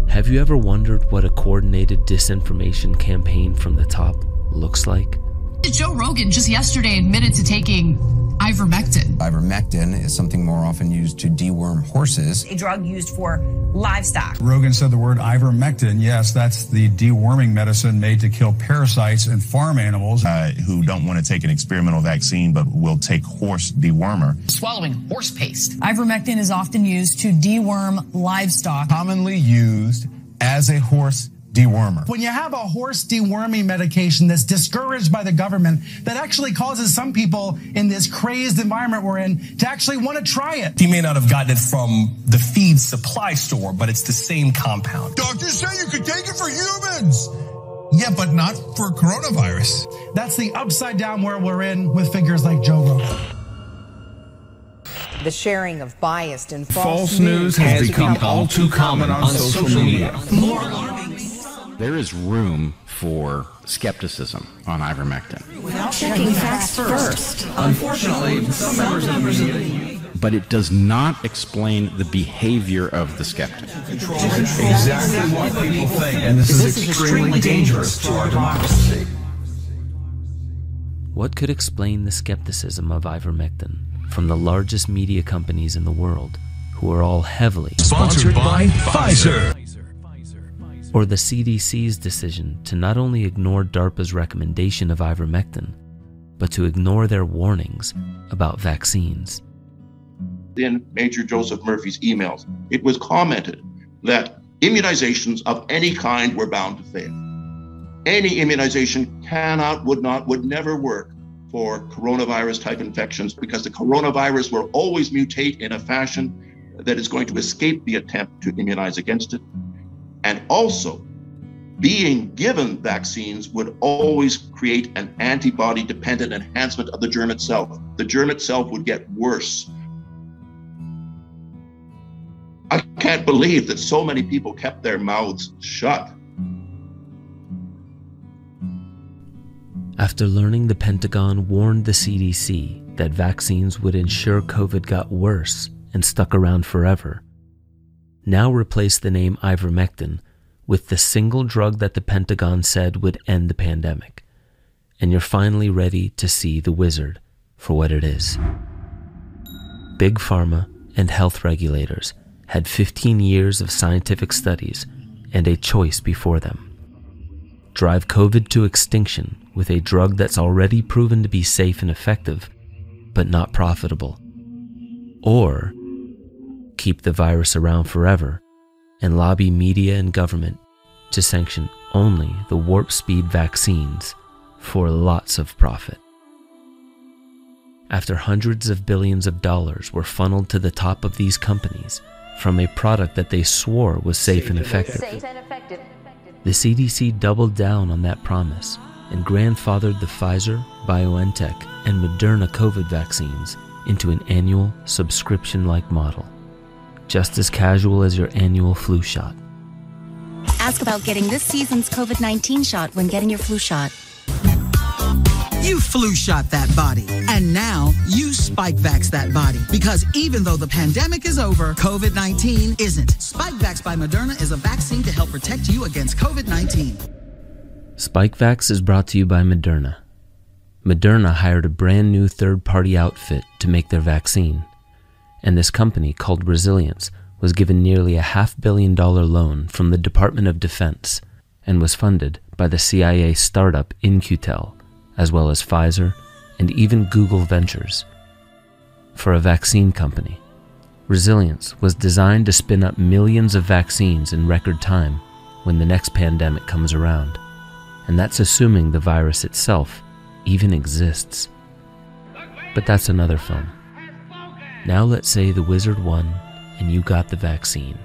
Speaker 2: Have you ever wondered what a coordinated disinformation campaign from the top looks like?
Speaker 113: Joe Rogan just yesterday admitted to taking ivermectin.
Speaker 114: Ivermectin is something more often used to deworm horses.
Speaker 115: a drug used for livestock.
Speaker 116: Rogan said the word ivermectin. Yes, that's the deworming medicine made to kill parasites in farm animals.
Speaker 117: Uh, who don't want to take an experimental vaccine but will take horse dewormer.
Speaker 113: Swallowing horse paste. Ivermectin is often used to deworm livestock.
Speaker 116: Commonly used as a horse dewormer.
Speaker 118: When you have a horse deworming medication that's discouraged by the government, that actually causes some people in this crazed environment we're in to actually want to try it.
Speaker 119: He may not have gotten it from the feed supply store, but it's the same compound.
Speaker 118: Doctors say you could take it for humans. Yeah, but not for coronavirus. That's the upside down world we're in with figures like Joe Rogan.
Speaker 115: The sharing of biased and false,
Speaker 99: False news has become all too common on social media.
Speaker 109: There is room for skepticism on ivermectin.
Speaker 115: Without checking facts first.
Speaker 99: Unfortunately, some members of the media
Speaker 109: But it does not explain the behavior of the skeptic.
Speaker 118: Exactly what people think, and this, is, extremely dangerous to our democracy.
Speaker 2: What could explain the skepticism of ivermectin from the largest media companies in the world, who are all heavily
Speaker 120: Sponsored by Pfizer.
Speaker 2: Or the CDC's decision to not only ignore DARPA's recommendation of ivermectin, but to ignore their warnings about vaccines?
Speaker 121: in Major Joseph Murphy's emails, it was commented that immunizations of any kind were bound to fail. Any immunization cannot, would not, would never work for coronavirus type infections because the coronavirus will always mutate in a fashion that is going to escape the attempt to immunize against it. And also, being given vaccines would always create an antibody dependent enhancement of the germ itself. The germ itself would get worse. I can't believe that so many people kept their mouths shut.
Speaker 2: After learning the Pentagon warned the CDC that vaccines would ensure COVID got worse and stuck around forever, now replace the name ivermectin with the single drug that the Pentagon said would end the pandemic, and you're finally ready to see the wizard for what it is. Big Pharma and health regulators had 15 years of scientific studies and a choice before them drive COVID to extinction with a drug that's already proven to be safe and effective, but not profitable. Or keep the virus around forever and lobby media and government to sanction only the warp speed vaccines for lots of profit. After hundreds of billions of dollars were funneled to the top of these companies from a product that they swore was safe, and effective, the CDC doubled down on that promise and grandfathered the Pfizer, BioNTech, and Moderna COVID vaccines into an annual subscription like model, just as casual as your annual flu shot.
Speaker 122: Ask about getting this season's COVID 19 shot when getting your flu shot.
Speaker 123: You flu shot that body. And now you Spikevax that body. Because even though the pandemic is over, COVID 19 isn't. Spikevax by Moderna is a vaccine to help protect you against COVID 19.
Speaker 2: Spikevax is brought to you by Moderna. Moderna hired a brand new third party outfit to make their vaccine. And this company, called Resilience, was given nearly a half billion dollar loan from the Department of Defense and was funded by the CIA startup In-Q-Tel as well as Pfizer and even Google Ventures. For a vaccine company, Resilience was designed to spin up millions of vaccines in record time when the next pandemic comes around. And that's assuming the virus itself even exists. But that's another film. Now let's say the wizard won and you got the vaccine.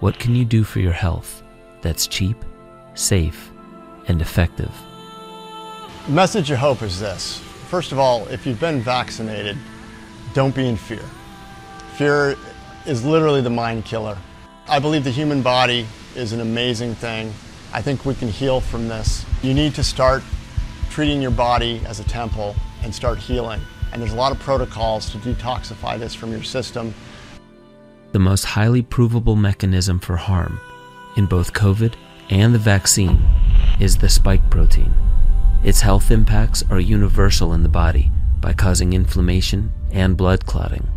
Speaker 2: What can you do for your health that's cheap, safe, and effective?
Speaker 124: The message of hope is this. First of all, if you've been vaccinated, don't be in fear. Fear is literally the mind killer. I believe the human body is an amazing thing. I think we can heal from this. You need to start treating your body as a temple and start healing. And there's a lot of protocols to detoxify this from your system.
Speaker 2: The most highly provable mechanism for harm in both COVID and the vaccine is the spike protein. Its health impacts are universal in the body by causing inflammation and blood clotting.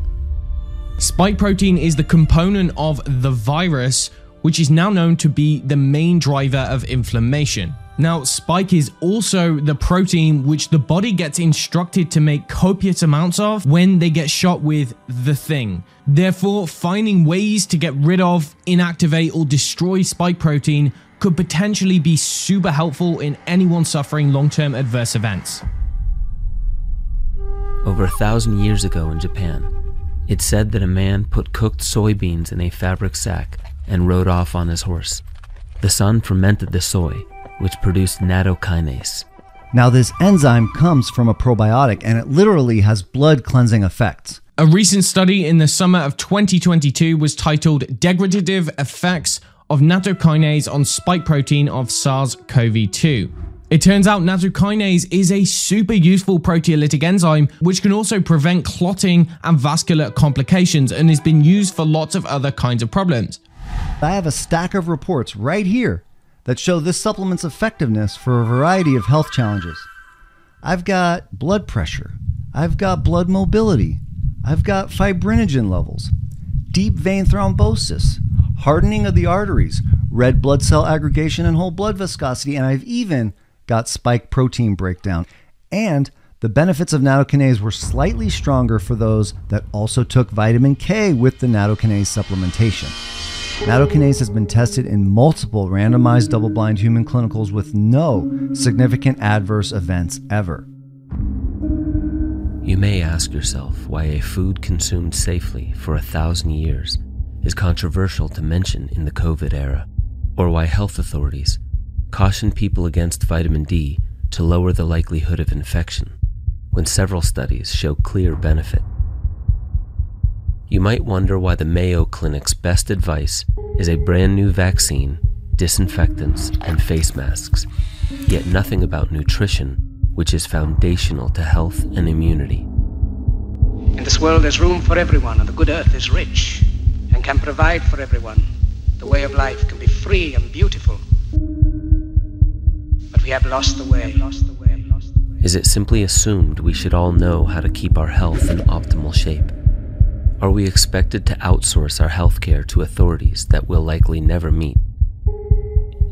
Speaker 86: Spike protein is the component of the virus, which is now known to be the main driver of inflammation. Now, spike is also the protein which the body gets instructed to make copious amounts of when they get shot with the thing. Therefore, finding ways to get rid of, inactivate, or destroy spike protein could potentially be super helpful in anyone suffering long term adverse events.
Speaker 2: Over a thousand years ago in Japan, it said that a man put cooked soybeans in a fabric sack and rode off on his horse. The sun fermented the soy, which produced nattokinase.
Speaker 79: Now, this enzyme comes from a probiotic and it literally has blood cleansing effects.
Speaker 86: A recent study in the summer of 2022 was titled Degradative Effects of nattokinase on spike protein of SARS CoV 2. It turns out nattokinase is a super useful proteolytic enzyme which can also prevent clotting and vascular complications and has been used for lots of other kinds of problems.
Speaker 79: I have a stack of reports right here that show this supplement's effectiveness for a variety of health challenges. I've got blood pressure, I've got blood mobility, I've got fibrinogen levels, deep vein thrombosis, hardening of the arteries, red blood cell aggregation, and whole blood viscosity. And I've even got spike protein breakdown. And the benefits of nattokinase were slightly stronger for those that also took vitamin K with the nattokinase supplementation. Nattokinase has been tested in multiple randomized double blind human clinicals with no significant adverse events ever.
Speaker 2: You may ask yourself why a food consumed safely for a thousand years is controversial to mention in the COVID era, or why health authorities caution people against vitamin D to lower the likelihood of infection, when several studies show clear benefit. You might wonder why the Mayo Clinic's best advice is a brand new vaccine, disinfectants, and face masks, yet nothing about nutrition, which is foundational to health and immunity.
Speaker 125: In this world, there's room for everyone, and the good earth is rich and can provide for everyone. The way of life can be free and beautiful. But we have lost the way.
Speaker 2: Is it simply assumed we should all know how to keep our health in optimal shape? Are we expected to outsource our healthcare to authorities that we'll likely never meet?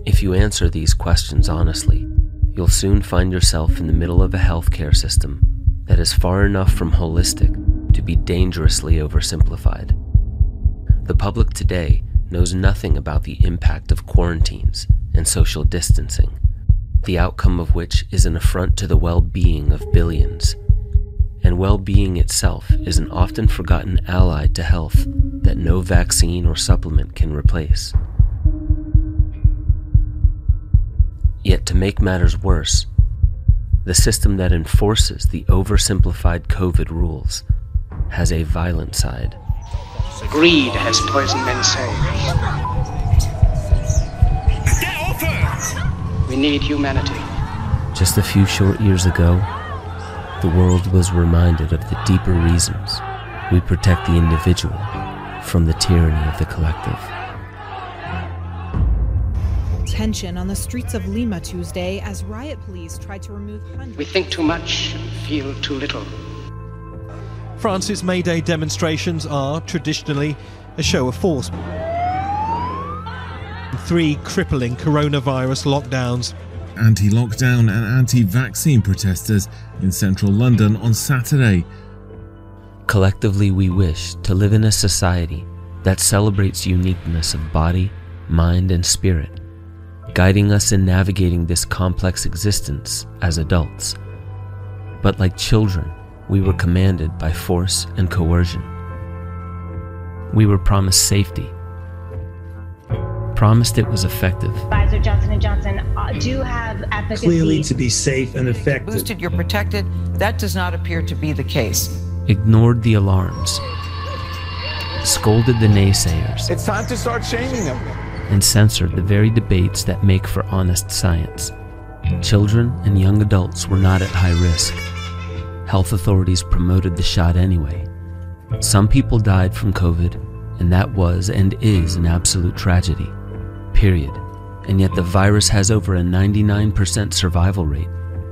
Speaker 2: If you answer these questions honestly, you'll soon find yourself in the middle of a healthcare system that is far enough from holistic to be dangerously oversimplified. The public today knows nothing about the impact of quarantines and social distancing, the outcome of which is an affront to the well being of billions. And well being itself is an often forgotten ally to health that no vaccine or supplement can replace. Yet, to make matters worse, the system that enforces the oversimplified COVID rules has a violent side.
Speaker 125: Greed has poisoned men's souls. We need humanity.
Speaker 2: Just a few short years ago, the world was reminded of the deeper reasons we protect the individual from the tyranny of the collective.
Speaker 126: Tension on the streets of Lima Tuesday as riot police tried to remove hundreds.
Speaker 125: We think too much and feel too little.
Speaker 127: France's May Day demonstrations are traditionally a show of force. Three crippling coronavirus lockdowns.
Speaker 128: Anti lockdown and anti vaccine protesters in central London on Saturday.
Speaker 2: Collectively, we wish to live in a society that celebrates uniqueness of body, mind, and spirit, guiding us in navigating this complex existence as adults. But like children, we were commanded by force and coercion. We were promised safety, promised it was effective,
Speaker 129: Pfizer, Johnson & Johnson uh, do have efficacy.
Speaker 130: Clearly to be safe and effective.
Speaker 131: Boosted, you're protected. That does not appear to be the case.
Speaker 2: ignored the alarms, scolded the naysayers,
Speaker 130: It's time to start shaming them.
Speaker 2: and censored the very debates that make for honest science. Children and young adults were not at high risk. Health authorities promoted the shot anyway. Some people died from COVID, and that was and is an absolute tragedy. Period. And yet the virus has over a 99% survival rate,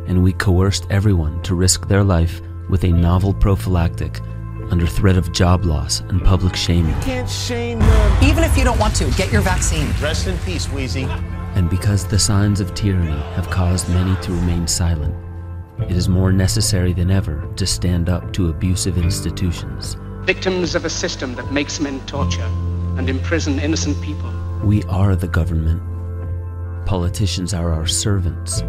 Speaker 2: and we coerced everyone to risk their life with a novel prophylactic under threat of job loss and public shaming.
Speaker 130: Can't shame them.
Speaker 131: Even if you don't want to, get your vaccine.
Speaker 130: Rest in peace, Wheezy.
Speaker 2: And because the signs of tyranny have caused many to remain silent, it is more necessary than ever to stand up to abusive institutions.
Speaker 125: Victims of a system that makes men torture and imprison innocent people.
Speaker 2: We are the government. Politicians are our servants,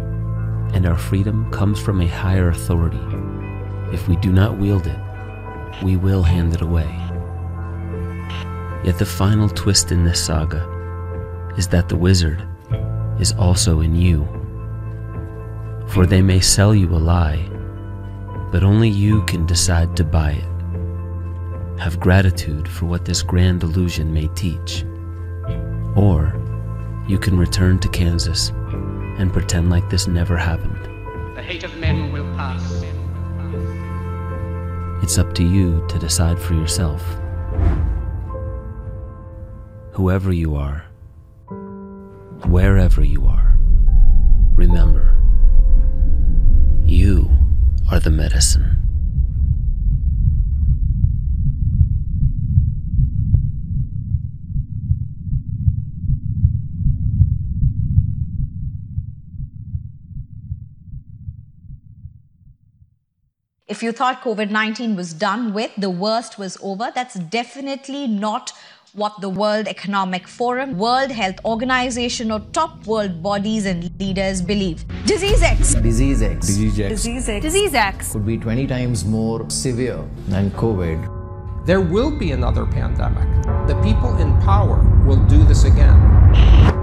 Speaker 2: and our freedom comes from a higher authority. If we do not wield it, we will hand it away. Yet the final twist in this saga is that the wizard is also in you. For they may sell you a lie, but only you can decide to buy it. Have gratitude for what this grand illusion may teach. Or you can return to Kansas and pretend like this never happened.
Speaker 125: The hate of men will pass.
Speaker 2: It's up to you to decide for yourself. Whoever you are, wherever you are, remember, you are the medicine.
Speaker 132: If you thought COVID 19 was done with, the worst was over, that's definitely not what the World Economic Forum, World Health Organization, or top world bodies and leaders believe. Disease X.
Speaker 133: Disease X.
Speaker 132: Disease X. Disease X. Disease X.
Speaker 133: Could be 20 times more severe than COVID.
Speaker 134: There will be another pandemic. The people in power will do this again.